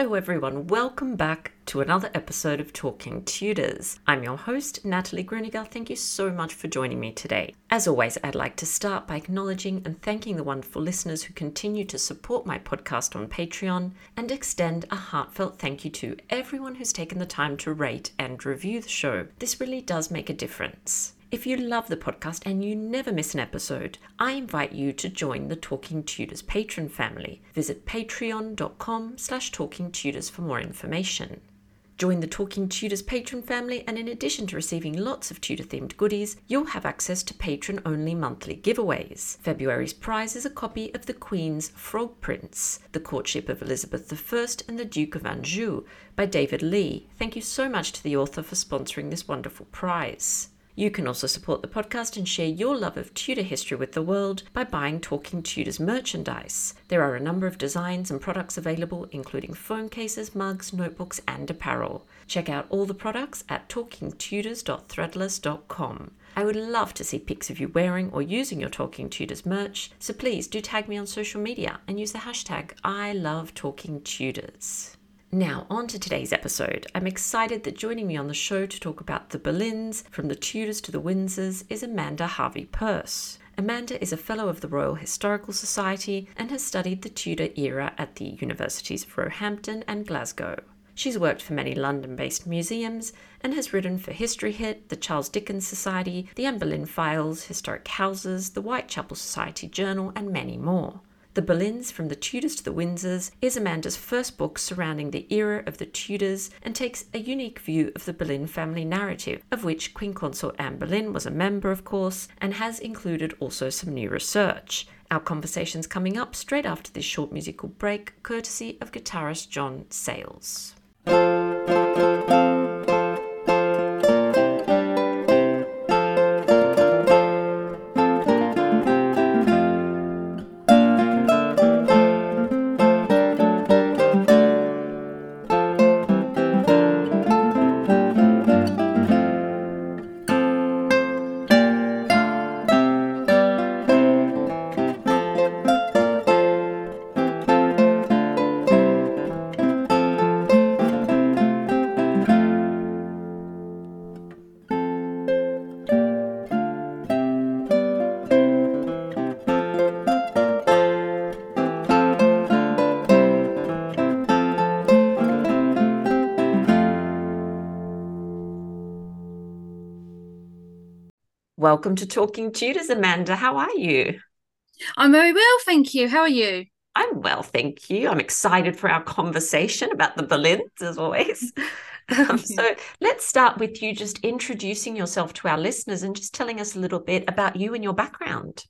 Hello, everyone. Welcome back to another episode of Talking Tudors. I'm your host, Natalie Grueninger. Thank you so much for joining me today. As always, I'd like to start by acknowledging and thanking the wonderful listeners who continue to support my podcast on Patreon and extend a heartfelt thank you to everyone who's taken the time to rate and review the show. This really does make a difference. If you love the podcast and you never miss an episode, I invite you to join the Talking Tudors patron family. Visit patreon.com slash talkingtudors for more information. Join the Talking Tudors patron family, and in addition to receiving lots of Tudor themed goodies, you'll have access to patron only monthly giveaways. February's prize is a copy of The Queen's Frog Prince, The Courtship of Elizabeth I and the Duke of Anjou by David Lee. Thank you so much to the author for sponsoring this wonderful prize. You can also support the podcast and share your love of Tudor history with the world by buying Talking Tudors merchandise. There are a number of designs and products available, including phone cases, mugs, notebooks, and apparel. Check out all the products at talkingtudors.threadless.com. I would love to see pics of you wearing or using your Talking Tudors merch, so please do tag me on social media and use the hashtag I love Talking Tudors. Now, on to today's episode. I'm excited that joining me on the show to talk about the Boleyns, from the Tudors to the Windsors, is Amanda Harvey Purse. Amanda is a Fellow of the Royal Historical Society and has studied the Tudor era at the Universities of Roehampton and Glasgow. She's worked for many London based museums and has written for History Hit, the Charles Dickens Society, the Anne Boleyn Files, Historic Houses, the Whitechapel Society Journal, and many more. The Boleyns from the Tudors to the Windsors is Amanda's first book surrounding the era of the Tudors and takes a unique view of the Boleyn family narrative, of which Queen Consort Anne Boleyn was a member, of course, and has included also some new research. Our conversation's coming up straight after this short musical break, courtesy of guitarist John Sayles. Welcome to Talking Tudors, Amanda. How are you? I'm very well, thank you. How are you? I'm well, thank you. I'm excited for our conversation about the Boleyns, as always. Um, so let's start with you just introducing yourself to our listeners and just telling us a little bit about you and your background.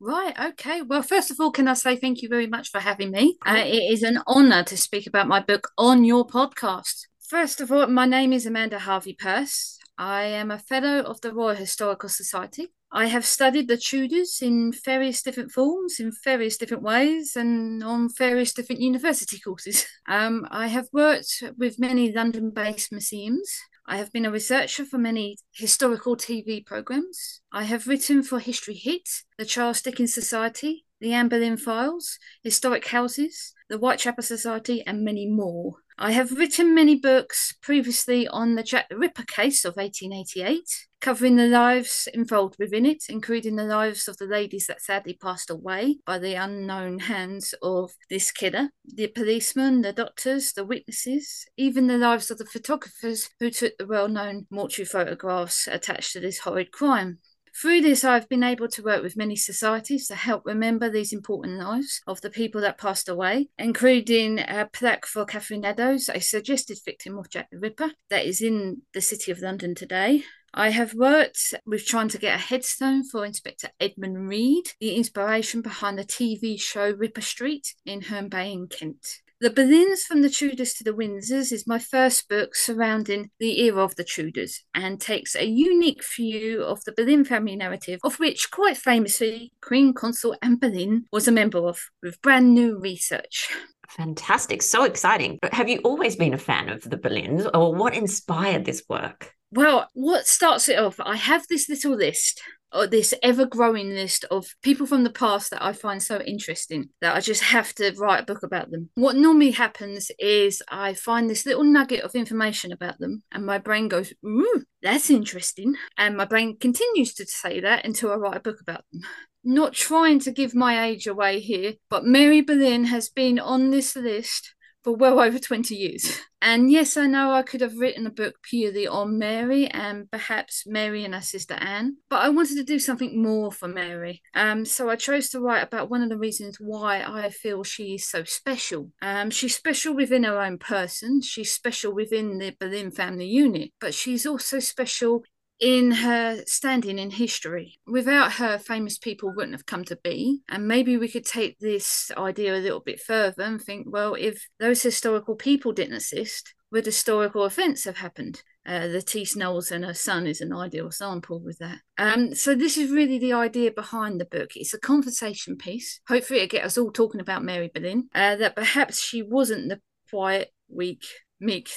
Right. Okay. Well, first of all, can I say thank you very much for having me? Uh, it is an honour to speak about my book on your podcast. First of all, my name is Amanda Harvey Purse. I am a fellow of the Royal Historical Society. I have studied the Tudors in various different forms, in various different ways, and on various different university courses. Um, I have worked with many London based museums. I have been a researcher for many historical TV programmes. I have written for History Hit, the Charles Dickens Society, the Anne Boleyn Files, Historic Houses, the Whitechapel Society, and many more. I have written many books previously on the Jack the Ripper case of 1888, covering the lives involved within it, including the lives of the ladies that sadly passed away by the unknown hands of this killer, the policemen, the doctors, the witnesses, even the lives of the photographers who took the well known mortuary photographs attached to this horrid crime. Through this, I've been able to work with many societies to help remember these important lives of the people that passed away, including a plaque for Catherine Eddowes, a suggested victim of Jack the Ripper, that is in the City of London today. I have worked with trying to get a headstone for Inspector Edmund Reid, the inspiration behind the TV show Ripper Street in Herne Bay in Kent. The Boleyns from the Tudors to the Windsors is my first book surrounding the era of the Tudors and takes a unique view of the Boleyn family narrative, of which, quite famously, Queen Consort Anne Boleyn was a member of, with brand new research. Fantastic, so exciting. But have you always been a fan of the Boleyns, or what inspired this work? Well, what starts it off? I have this little list Uh, this ever growing list of people from the past that I find so interesting that I just have to write a book about them. What normally happens is I find this little nugget of information about them, and my brain goes, Ooh, that's interesting. And my brain continues to say that until I write a book about them. Not trying to give my age away here, but Mary Boleyn has been on this list for well over 20 years. And yes, I know I could have written a book purely on Mary and perhaps Mary and her sister Anne, but I wanted to do something more for Mary. Um, so I chose to write about one of the reasons why I feel she is so special. Um, she's special within her own person, she's special within the Boleyn family unit, but she's also special in her standing in history. Without her, famous people wouldn't have come to be. And maybe we could take this idea a little bit further and think, well, if those historical people didn't exist, would historical events have happened? Uh, Lettice Knollys and her son is an ideal sample with that. Um, so this is really the idea behind the book. It's a conversation piece. Hopefully, it get us all talking about Mary Boleyn. Uh, that perhaps she wasn't the quiet, weak, meek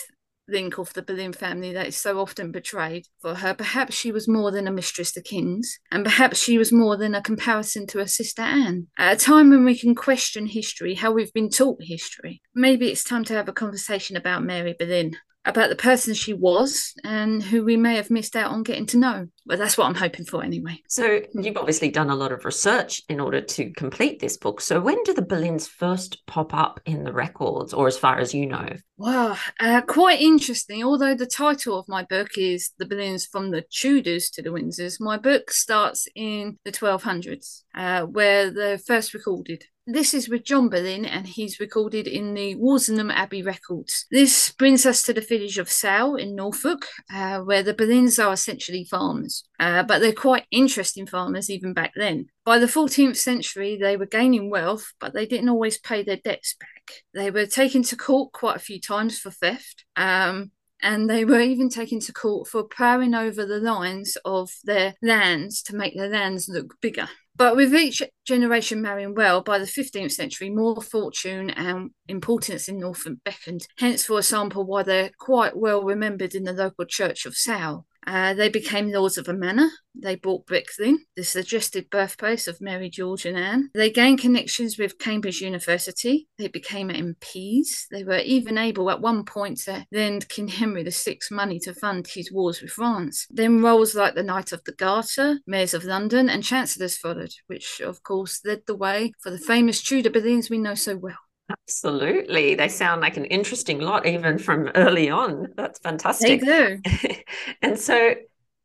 link of the Boleyn family that is so often betrayed for her. Perhaps she was more than a mistress to kings, and perhaps she was more than a comparison to her sister Anne. At a time when we can question history, how we've been taught history, maybe it's time to have a conversation about Mary Boleyn about the person she was and who we may have missed out on getting to know. But that's what I'm hoping for anyway. So, you've obviously done a lot of research in order to complete this book. So, when do the Boleyns first pop up in the records, or as far as you know? Wow, uh, quite interesting. Although the title of my book is The Boleyns from the Tudors to the Windsors, my book starts in the 1200s, uh, where they're first recorded. This is with John Boleyn, and he's recorded in the Walsingham Abbey records. This brings us to the village of Salle in Norfolk, uh, where the Boleyns are essentially farmers, uh, but they're quite interesting farmers even back then. By the 14th century, they were gaining wealth, but they didn't always pay their debts back. They were taken to court quite a few times for theft. Um, and they were even taken to court for ploughing over the lines of their lands to make their lands look bigger. But with each generation marrying well, by the 15th century, more fortune and importance in Norfolk beckoned. Hence, for example, why they're quite well remembered in the local church of Salle. Uh, they became lords of a manor. They bought Blickling, the suggested birthplace of Mary, George, and Anne. They gained connections with Cambridge University. They became MPs. They were even able at one point to lend King Henry VI money to fund his wars with France. Then roles like the Knight of the Garter, Mayors of London, and Chancellors followed, which of course led the way for the famous Tudor buildings we know so well. Absolutely. They sound like an interesting lot, even from early on. That's fantastic. They do. and so,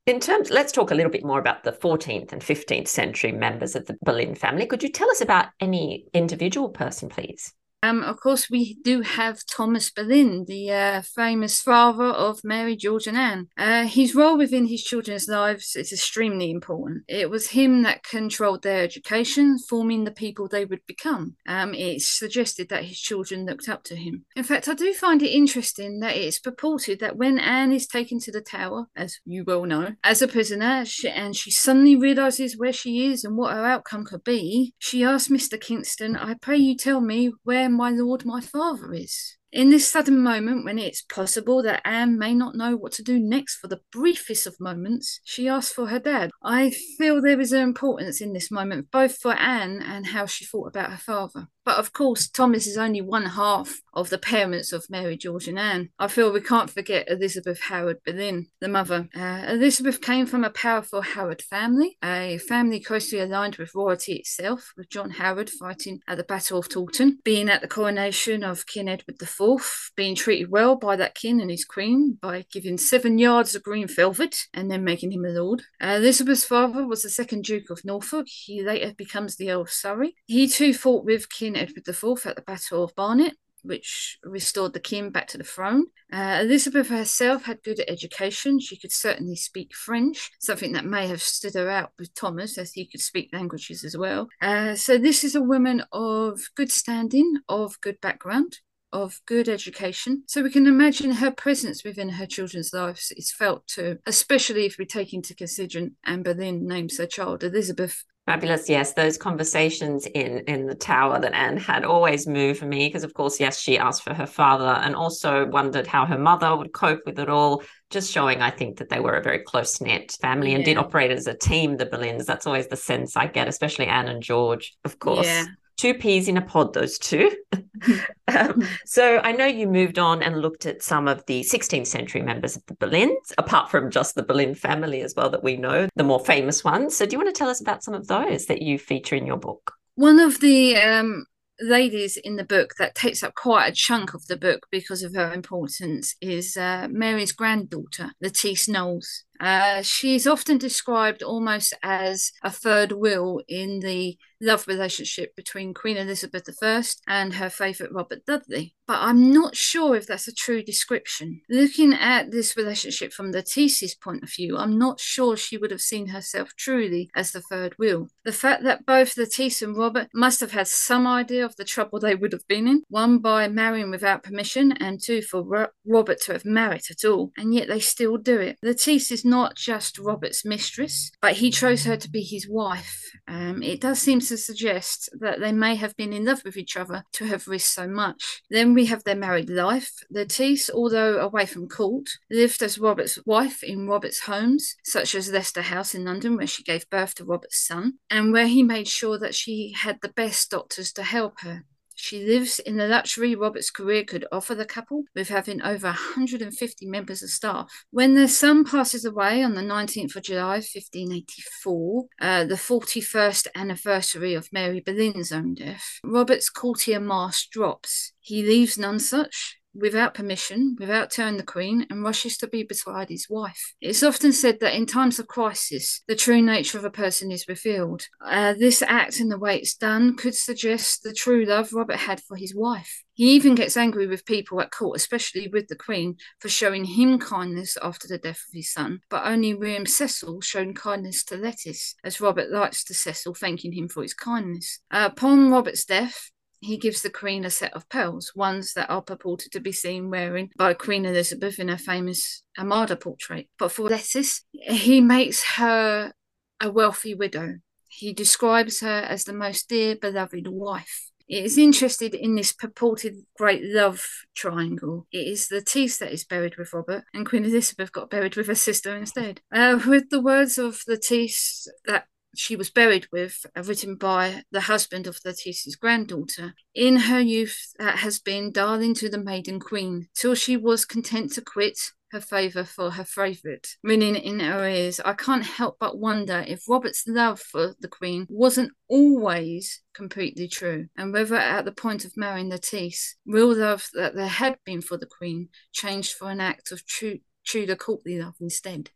in terms, let's talk a little bit more about the 14th and 15th century members of the Boleyn family. Could you tell us about any individual person, please? Um, of course, we do have Thomas Boleyn, the uh, famous father of Mary, George, and Anne. Uh, his role within his children's lives is extremely important. It was him that controlled their education, forming the people they would become. Um, it's suggested that his children looked up to him. In fact, I do find it interesting that it's purported that when Anne is taken to the tower, as you well know, as a prisoner, she, and she suddenly realizes where she is and what her outcome could be, she asks Mr. Kingston, I pray you tell me where my lord, my father is. In this sudden moment, when it's possible that Anne may not know what to do next for the briefest of moments, she asks for her dad. I feel there is an importance in this moment, both for Anne and how she thought about her father. But of course, Thomas is only one half of the parents of Mary, George, and Anne. I feel we can't forget Elizabeth Howard Boleyn, the mother. Uh, Elizabeth came from a powerful Howard family, a family closely aligned with royalty itself, with John Howard fighting at the Battle of Towton, being at the coronation of King Edward IV, being treated well by that king and his queen by giving seven yards of green velvet and then making him a lord. Uh, Elizabeth's father was the second Duke of Norfolk. He later becomes the Earl of Surrey. He too fought with King Edward IV at the Battle of Barnet, which restored the king back to the throne. Uh, Elizabeth herself had good education. She could certainly speak French, something that may have stood her out with Thomas, as he could speak languages as well. Uh, so, this is a woman of good standing, of good background. Of good education. So we can imagine her presence within her children's lives is felt too, especially if we take into consideration Anne Boleyn names her child Elizabeth Fabulous. Yes, those conversations in in the tower that Anne had always moved me because, of course, yes, she asked for her father and also wondered how her mother would cope with it all. Just showing, I think, that they were a very close knit family and did operate as a team. The Boleyns. That's always the sense I get, especially Anne and George, of course. Yeah two peas in a pod, those two. um, so I know you moved on and looked at some of the 16th century members of the Boleyns, apart from just the Boleyn family as well that we know, the more famous ones. So do you want to tell us about some of those that you feature in your book? One of the um, ladies in the book that takes up quite a chunk of the book because of her importance is uh, Mary's granddaughter, Lettice Knollys. Uh, she's often described almost as a third wheel in the love relationship between Queen Elizabeth I and her favourite Robert Dudley. But I'm not sure if that's a true description. Looking at this relationship from the Lettice's point of view, I'm not sure she would have seen herself truly as the third wheel. The fact that both Lettice and Robert must have had some idea of the trouble they would have been in, one by marrying without permission, and two for Ro- Robert to have married at all, and yet they still do it. Lettice is not just Robert's mistress, but he chose her to be his wife. Um, it does seem to suggest that they may have been in love with each other to have risked so much. Then we have their married life. Lettice, although away from court, lived as Robert's wife in Robert's homes, such as Leicester House in London, where she gave birth to Robert's son, and where he made sure that she had the best doctors to help her. She lives in the luxury Robert's career could offer the couple, with having over 150 members of staff. When their son passes away on the 19th of July, 1584, uh, the 41st anniversary of Mary Boleyn's own death, Robert's courtier mask drops. He leaves Nonsuch without permission, without telling the Queen, and rushes to be beside his wife. It's often said that in times of crisis, the true nature of a person is revealed. Uh, this act and the way it's done could suggest the true love Robert had for his wife. He even gets angry with people at court, especially with the Queen, for showing him kindness after the death of his son, but only William Cecil shown kindness to Lettice, as Robert writes to Cecil thanking him for his kindness. Uh, upon Robert's death, he gives the Queen a set of pearls, ones that are purported to be seen wearing by Queen Elizabeth in her famous Armada portrait. But for Lettice, he makes her a wealthy widow. He describes her as the most dear, beloved wife. It is interested in this purported great love triangle. It is the Lettice that is buried with Robert, and Queen Elizabeth got buried with her sister instead. Uh, with the words of the Lettice that she was buried with, uh, written by the husband of Lettice's granddaughter. In her youth, that has been darling to the maiden queen, till she was content to quit her favour for her favourite, ringing in her ears. I can't help but wonder if Robert's love for the Queen wasn't always completely true, and whether at the point of marrying Lettice, real love that there had been for the Queen changed for an act of true Tudor courtly love instead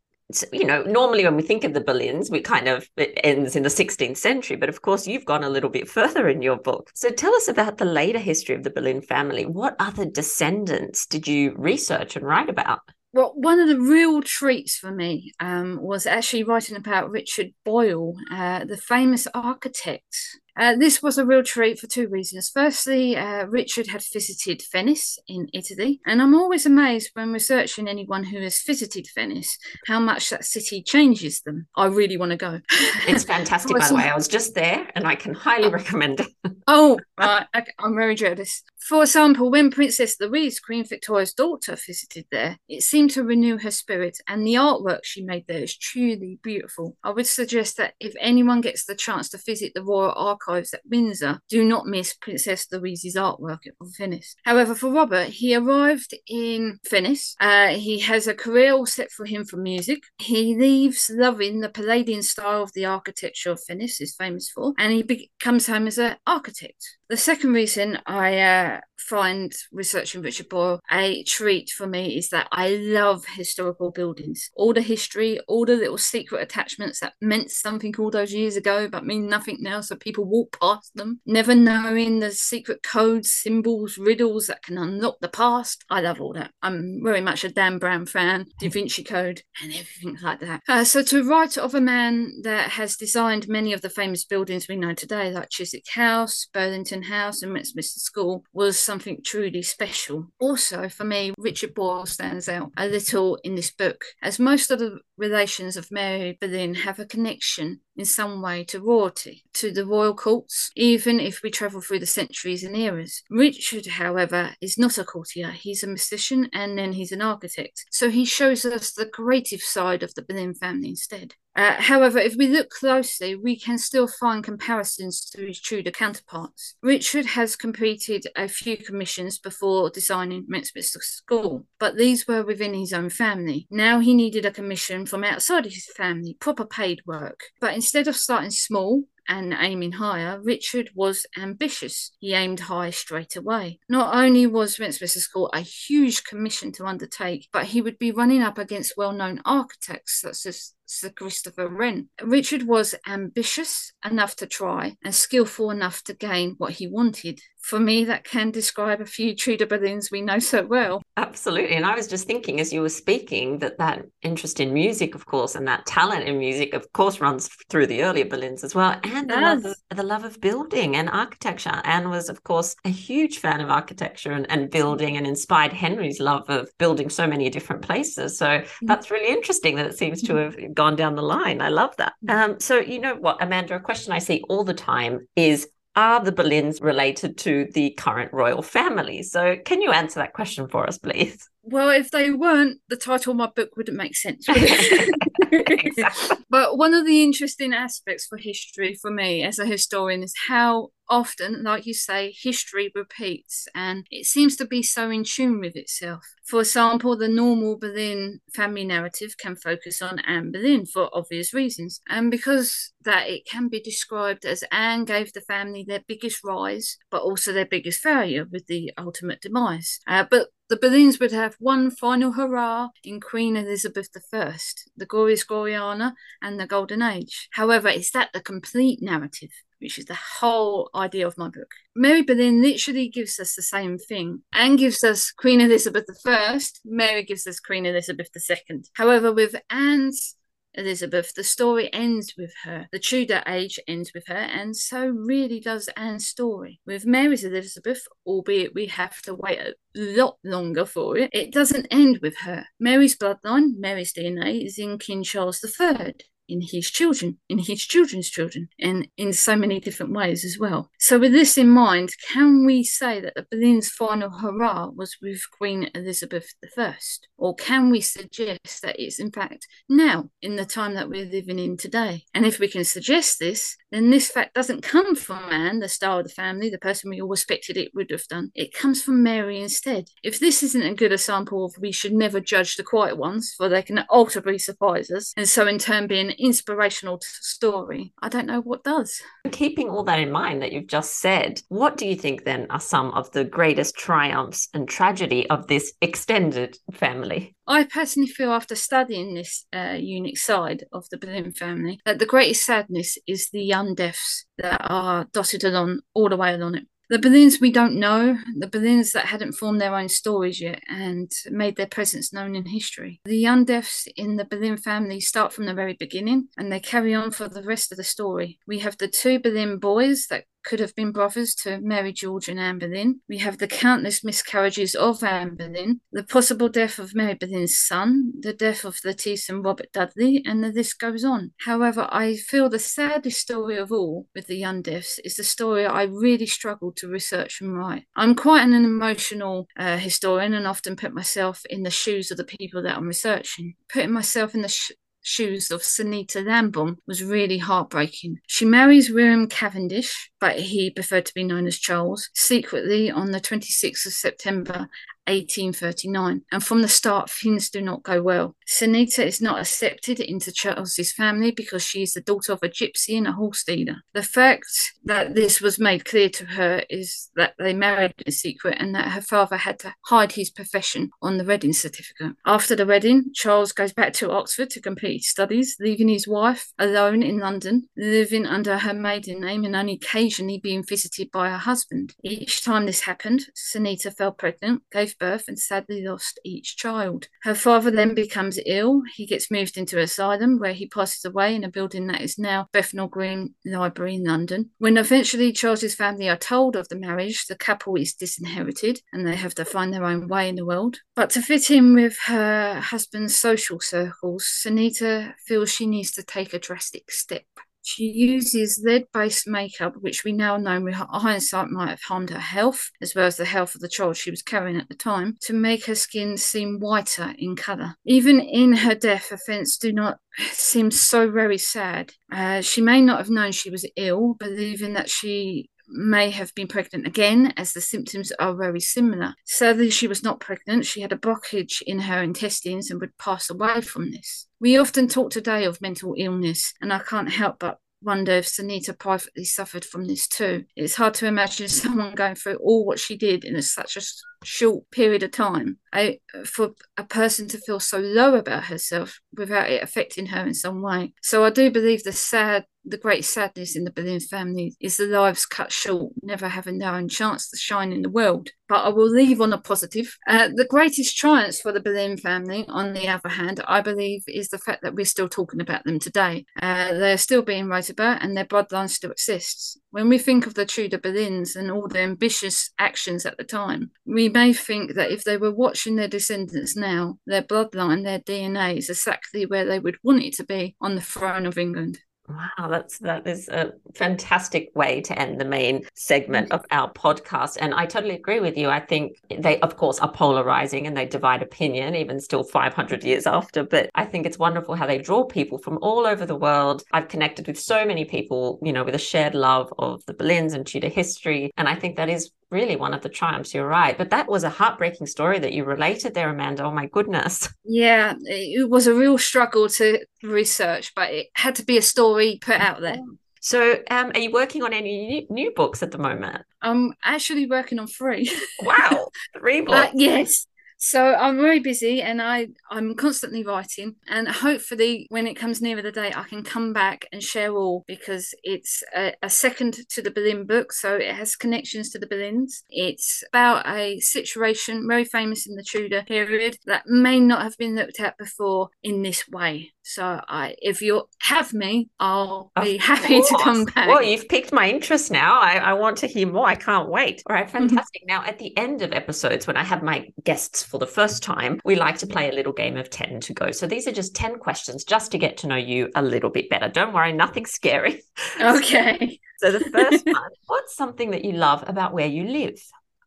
you know, normally when we think of the Boleyns, we kind of, it ends in the 16th century. But of course, you've gone a little bit further in your book. So tell us about the later history of the Boleyn family. What other descendants did you research and write about? well, one of the real treats for me um, was actually writing about Richard Boyle, uh, the famous architect Uh, this was a real treat for two reasons. Firstly, uh, Richard had visited Venice in Italy, and I'm always amazed when researching anyone who has visited Venice how much that city changes them. I really want to go. It's fantastic, by the way. I was just there, and I can highly recommend it. oh, right. Okay. I'm very jealous. For example, when Princess Louise, Queen Victoria's daughter, visited there, it seemed to renew her spirit, and the artwork she made there is truly beautiful. I would suggest that if anyone gets the chance to visit the Royal Archives at Windsor, do not miss Princess Louise's artwork of Venice. However, for Robert, he arrived in Venice. Uh, he has a career all set for him for music. He leaves loving the Palladian style of the architecture of Venice is famous for, and he be- comes home as an architect. The second reason I uh, find researching Richard Boyle a treat for me is that I love historical buildings. All the history, all the little secret attachments that meant something all those years ago but mean nothing now, so people walk past them, never knowing the secret codes, symbols, riddles that can unlock the past. I love all that. I'm very much a Dan Brown fan, Da Vinci Code, and everything like that. Uh, so to write of a man that has designed many of the famous buildings we know today, like Chiswick House, Burlington House and Westminster School was something truly special. Also, for me, Richard Boyle stands out a little in this book, as most of the relations of Mary Boleyn have a connection in some way to royalty, to the royal courts, even if we travel through the centuries and eras. Richard, however, is not a courtier. He's a musician and then he's an architect. So he shows us the creative side of the Boleyn family instead. Uh, however, if we look closely, we can still find comparisons to his Tudor counterparts. Richard has completed a few commissions before designing Westminster School, but these were within his own family. Now he needed a commission from outside his family, proper paid work. But instead of starting small, and aiming higher, Richard was ambitious. He aimed high straight away. Not only was Westminster School a huge commission to undertake, but he would be running up against well known architects such as Sir Christopher Wren. Richard was ambitious enough to try and skillful enough to gain what he wanted. For me, that can describe a few Tudor Boleyns we know so well. Absolutely. And I was just thinking as you were speaking that that interest in music, of course, and that talent in music, of course, runs through the earlier Boleyns as well. And the love, of, the love of building and architecture. Anne was, of course, a huge fan of architecture and, and building and inspired Henry's love of building so many different places. So mm. that's really interesting that it seems to have gone down the line. I love that. Mm. Um, so, you know what, Amanda, a question I see all the time is are the Boleyns related to the current royal family? So, can you answer that question for us, please? Well, if they weren't, the title of my book wouldn't make sense. Would exactly. But one of the interesting aspects for history for me as a historian is how often, like you say, history repeats and it seems to be so in tune with itself. For example, the normal Boleyn family narrative can focus on Anne Boleyn for obvious reasons, and because that it can be described as Anne gave the family their biggest rise, but also their biggest failure with the ultimate demise. Uh, but the Boleyns would have one final hurrah in Queen Elizabeth I, the Glorious Gloriana, and the Golden Age. However, is that the complete narrative? Which is the whole idea of my book. Mary Boleyn literally gives us the same thing. Anne gives us Queen Elizabeth I, Mary gives us Queen Elizabeth II. However, with Anne's Elizabeth, the story ends with her. The Tudor age ends with her, and so really does Anne's story. With Mary's Elizabeth, albeit we have to wait a lot longer for it, it doesn't end with her. Mary's bloodline, Mary's DNA, is in King Charles III in his children, in his children's children, and in so many different ways as well. So, with this in mind, can we say that the Boleyn's final hurrah was with Queen Elizabeth I? Or can we suggest that it's in fact now, in the time that we're living in today? And if we can suggest this, then this fact doesn't come from Anne, the star of the family, the person we all expected it would have done. It comes from Mary instead. If this isn't a good example of we should never judge the quiet ones, for they can ultimately surprise us, and so in turn be an inspirational story, I don't know what does. Keeping all that in mind that you've just said, what do you think then are some of the greatest triumphs and tragedy of this extended family? I personally feel after studying this uh, unique side of the Boleyn family that the greatest sadness is the young deaths that are dotted along all the way along it The Boleyns we don't know, the Boleyns that hadn't formed their own stories yet and made their presence known in history. The young deaths in the Boleyn family start from the very beginning and they carry on for the rest of the story. We have the two Boleyn boys that could have been brothers to Mary George and Anne Boleyn. We have the countless miscarriages of Anne Boleyn, the possible death of Mary Boleyn's son, the death of Lettice and Robert Dudley, and the list goes on. However, I feel the saddest story of all with the young deaths is the story I really struggled to research and write. I'm quite an emotional uh, historian and often put myself in the shoes of the people that I'm researching. Putting myself in the sh- shoes of Sunita Lambourne was really heartbreaking. She marries William Cavendish, but he preferred to be known as Charles, secretly on the 26th of September 1839, and from the start, things do not go well. Sunita is not accepted into Charles's family because she is the daughter of a gypsy and a horse dealer. The fact that this was made clear to her is that they married in secret and that her father had to hide his profession on the wedding certificate. After the wedding, Charles goes back to Oxford to complete his studies, leaving his wife alone in London, living under her maiden name and only occasionally being visited by her husband. Each time this happened, Sunita fell pregnant, gave gave birth and sadly lost each child. Her father then becomes ill. He gets moved into asylum where he passes away in a building that is now Bethnal Green Library in London. When eventually Charles's family are told of the marriage, the couple is disinherited and they have to find their own way in the world. But to fit in with her husband's social circles, Sunita feels she needs to take a drastic step. She uses lead based makeup, which we now know with hindsight might have harmed her health, as well as the health of the child she was carrying at the time, to make her skin seem whiter in colour. Even in her death, offence do not seem so very sad. Uh, she may not have known she was ill, believing that she may have been pregnant again, as the symptoms are very similar. Sadly, she was not pregnant. She had a blockage in her intestines and would pass away from this. We often talk today of mental illness, and I can't help but wonder if Sunita privately suffered from this too. It's hard to imagine someone going through all what she did in a, such a short period of time. I, for a person to feel so low about herself without it affecting her in some way. So I do believe the sad the great sadness in the Boleyn family is the lives cut short, never having their own chance to shine in the world. But I will leave on a positive. Uh, the greatest triumph for the Boleyn family, on the other hand, I believe, is the fact that we're still talking about them today. Uh, they're still being wrote about and their bloodline still exists. When we think of the Tudor Boleyns and all their ambitious actions at the time, we may think that if they were watching their descendants now, their bloodline, their DNA is exactly where they would want it to be on the throne of England. Wow, that's that is a fantastic way to end the main segment of our podcast. And I totally agree with you. I think they, of course, are polarizing and they divide opinion, even still 500 years after. But I think it's wonderful how they draw people from all over the world. I've connected with so many people, you know, with a shared love of the Boleyns and Tudor history. And I think that is really one of the triumphs. You're right. But that was a heartbreaking story that you related there, Amanda. Oh my goodness. Yeah, it was a real struggle to research, but it had to be a story put out there. So, um, are you working on any new books at the moment? I'm actually working on three. wow, three uh, books. Uh, yes, so I'm very busy and I, I'm constantly writing. And hopefully, when it comes nearer the date, I can come back and share all because it's a, a second to the Boleyn book. So it has connections to the Boleyns. It's about a situation very famous in the Tudor period that may not have been looked at before in this way. So I, if you have me, I'll be of happy course. to come back. Well, you've piqued my interest now. I, I want to hear more. I can't wait. All right, mm-hmm. fantastic. now, at the end of episodes, when I have my guests for the first time, we like to play a little game of 10 to go. So these are just 10 questions just to get to know you a little bit better. Don't worry, nothing scary. Okay. so the first one, what's something that you love about where you live?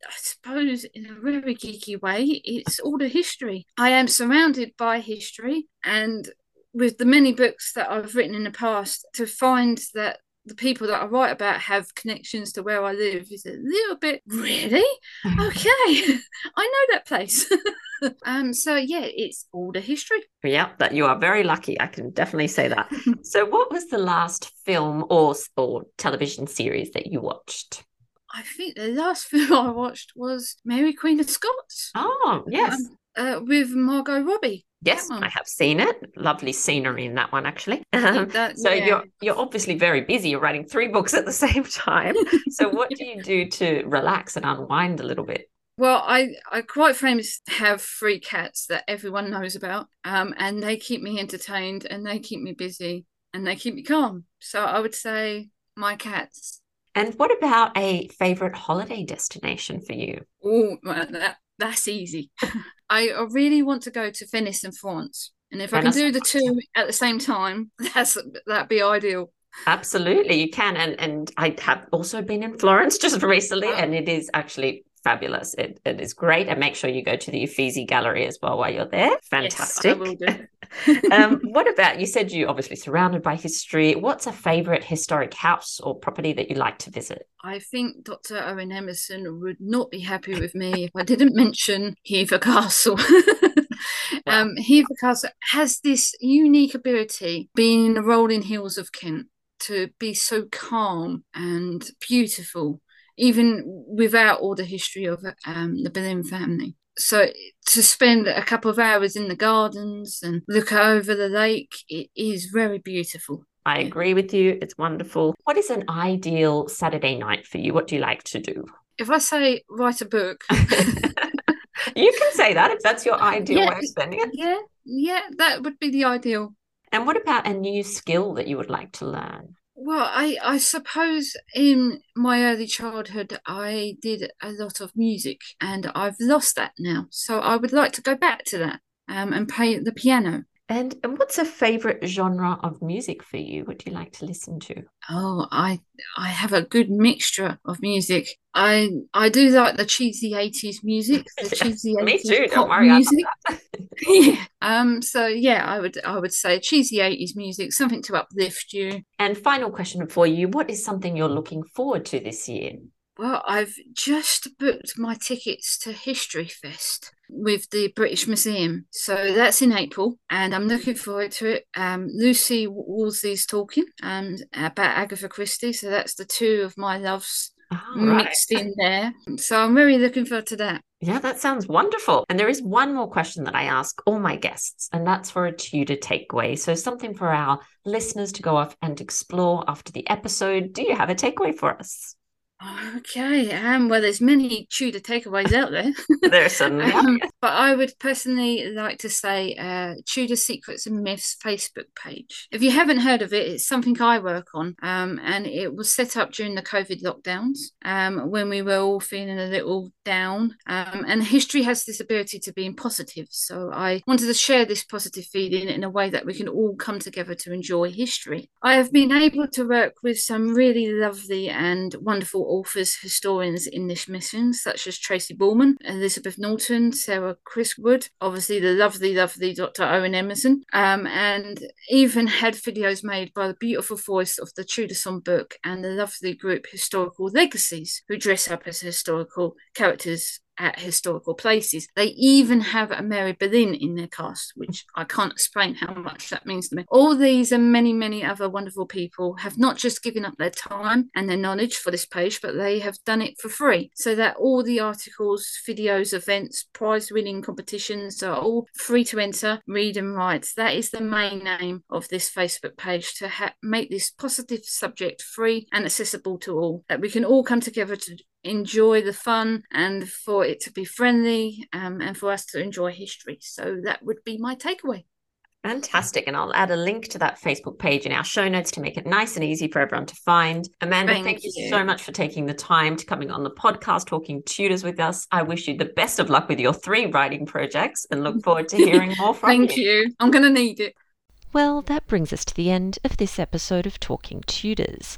I suppose, in a very geeky way, it's all the history. I am surrounded by history, and with the many books that I've written in the past, to find that the people that I write about have connections to where I live is a little bit really okay. I know that place. um, so yeah, it's all the history. Yeah, that you are very lucky. I can definitely say that. so, what was the last film or or television series that you watched? I think the last film I watched was Mary Queen of Scots. Oh yes, um, uh, with Margot Robbie. Yes, I have seen it. Lovely scenery in that one, actually. Um, so yeah. you're you're obviously very busy. You're writing three books at the same time. so what do you do to relax and unwind a little bit? Well, I, I quite famous have three cats that everyone knows about, um, and they keep me entertained and they keep me busy and they keep me calm. So I would say my cats. And what about a favorite holiday destination for you? Oh, that that's easy. I really want to go to Venice and France, and if I can do the two at the same time, that's that'd be ideal. Absolutely, you can. And and I have also been in Florence just recently, and it is actually fabulous. It, it is great. And make sure you go to the Uffizi Gallery as well while you're there. Fantastic. Yes, um, what about you said you obviously surrounded by history. What's a favorite historic house or property that you like to visit? I think Dr. Owen Emmerson would not be happy with me if I didn't mention Hever Castle. wow. um, Hever Castle has this unique ability, being in the rolling hills of Kent, to be so calm and beautiful even without all the history of um, the Boleyn family. So to spend a couple of hours in the gardens and look over the lake, it is very beautiful. I agree with you. It's wonderful. What is an ideal Saturday night for you? What do you like to do? If I say write a book, you can say that if that's your ideal yeah, way of spending it. Yeah, yeah, that would be the ideal. And what about a new skill that you would like to learn? Well, I, I suppose in my early childhood, I did a lot of music and I've lost that now. So I would like to go back to that um, and play the piano. And, and what's a favorite genre of music for you? What do you like to listen to? Oh, I I have a good mixture of music. I I do like the cheesy eighties music, the cheesy Me too. Don't worry. Music. yeah. Um. So yeah, I would I would say cheesy eighties music, something to uplift you. And final question for you: What is something you're looking forward to this year? Well, I've just booked my tickets to History Fest with the British Museum. So that's in April, and I'm looking forward to it. Um, Lucy Worsley's talking um, about Agatha Christie. So that's the two of my loves oh, mixed right. in there. So I'm really looking forward to that. Yeah, that sounds wonderful. And there is one more question that I ask all my guests, and that's for a Tudor takeaway. So, something for our listeners to go off and explore after the episode. Do you have a takeaway for us? Okay, um, well, there's many Tudor takeaways out there. there certainly um, But I would personally like to say uh, Tudor Secrets and Myths Facebook page. If you haven't heard of it, it's something I work on, um, and it was set up during the COVID lockdowns um, when we were all feeling a little down. Um, and history has this ability to be in positive, so I wanted to share this positive feeling in a way that we can all come together to enjoy history. I have been able to work with some really lovely and wonderful authors, historians in this mission, such as Tracy Borman, Elizabeth Norton, Sarah Gristwood, obviously the lovely, lovely Dr. Owen Emmerson, um, and even had videos made by the beautiful voice of the Tudor Songbook and the lovely group Historical Legacies, who dress up as historical characters at historical places. They even have a Mary Boleyn in their cast, which I can't explain how much that means to me. All these and many, many other wonderful people have not just given up their time and their knowledge for this page, but they have done it for free. So that all the articles, videos, events, prize winning competitions are all free to enter, read, and write. That is the main aim of this Facebook page to ha- make this positive subject free and accessible to all, that we can all come together to enjoy the fun and for it to be friendly um, and for us to enjoy history. So that would be my takeaway. Fantastic. And I'll add a link to that Facebook page in our show notes to make it nice and easy for everyone to find. Amanda, thank, thank you. you. so much for taking the time to coming on the podcast, talking Tudors with us. I wish you the best of luck with your three writing projects and look forward to hearing more from thank you. Thank you. I'm going to need it. Well, that brings us to the end of this episode of Talking Tudors.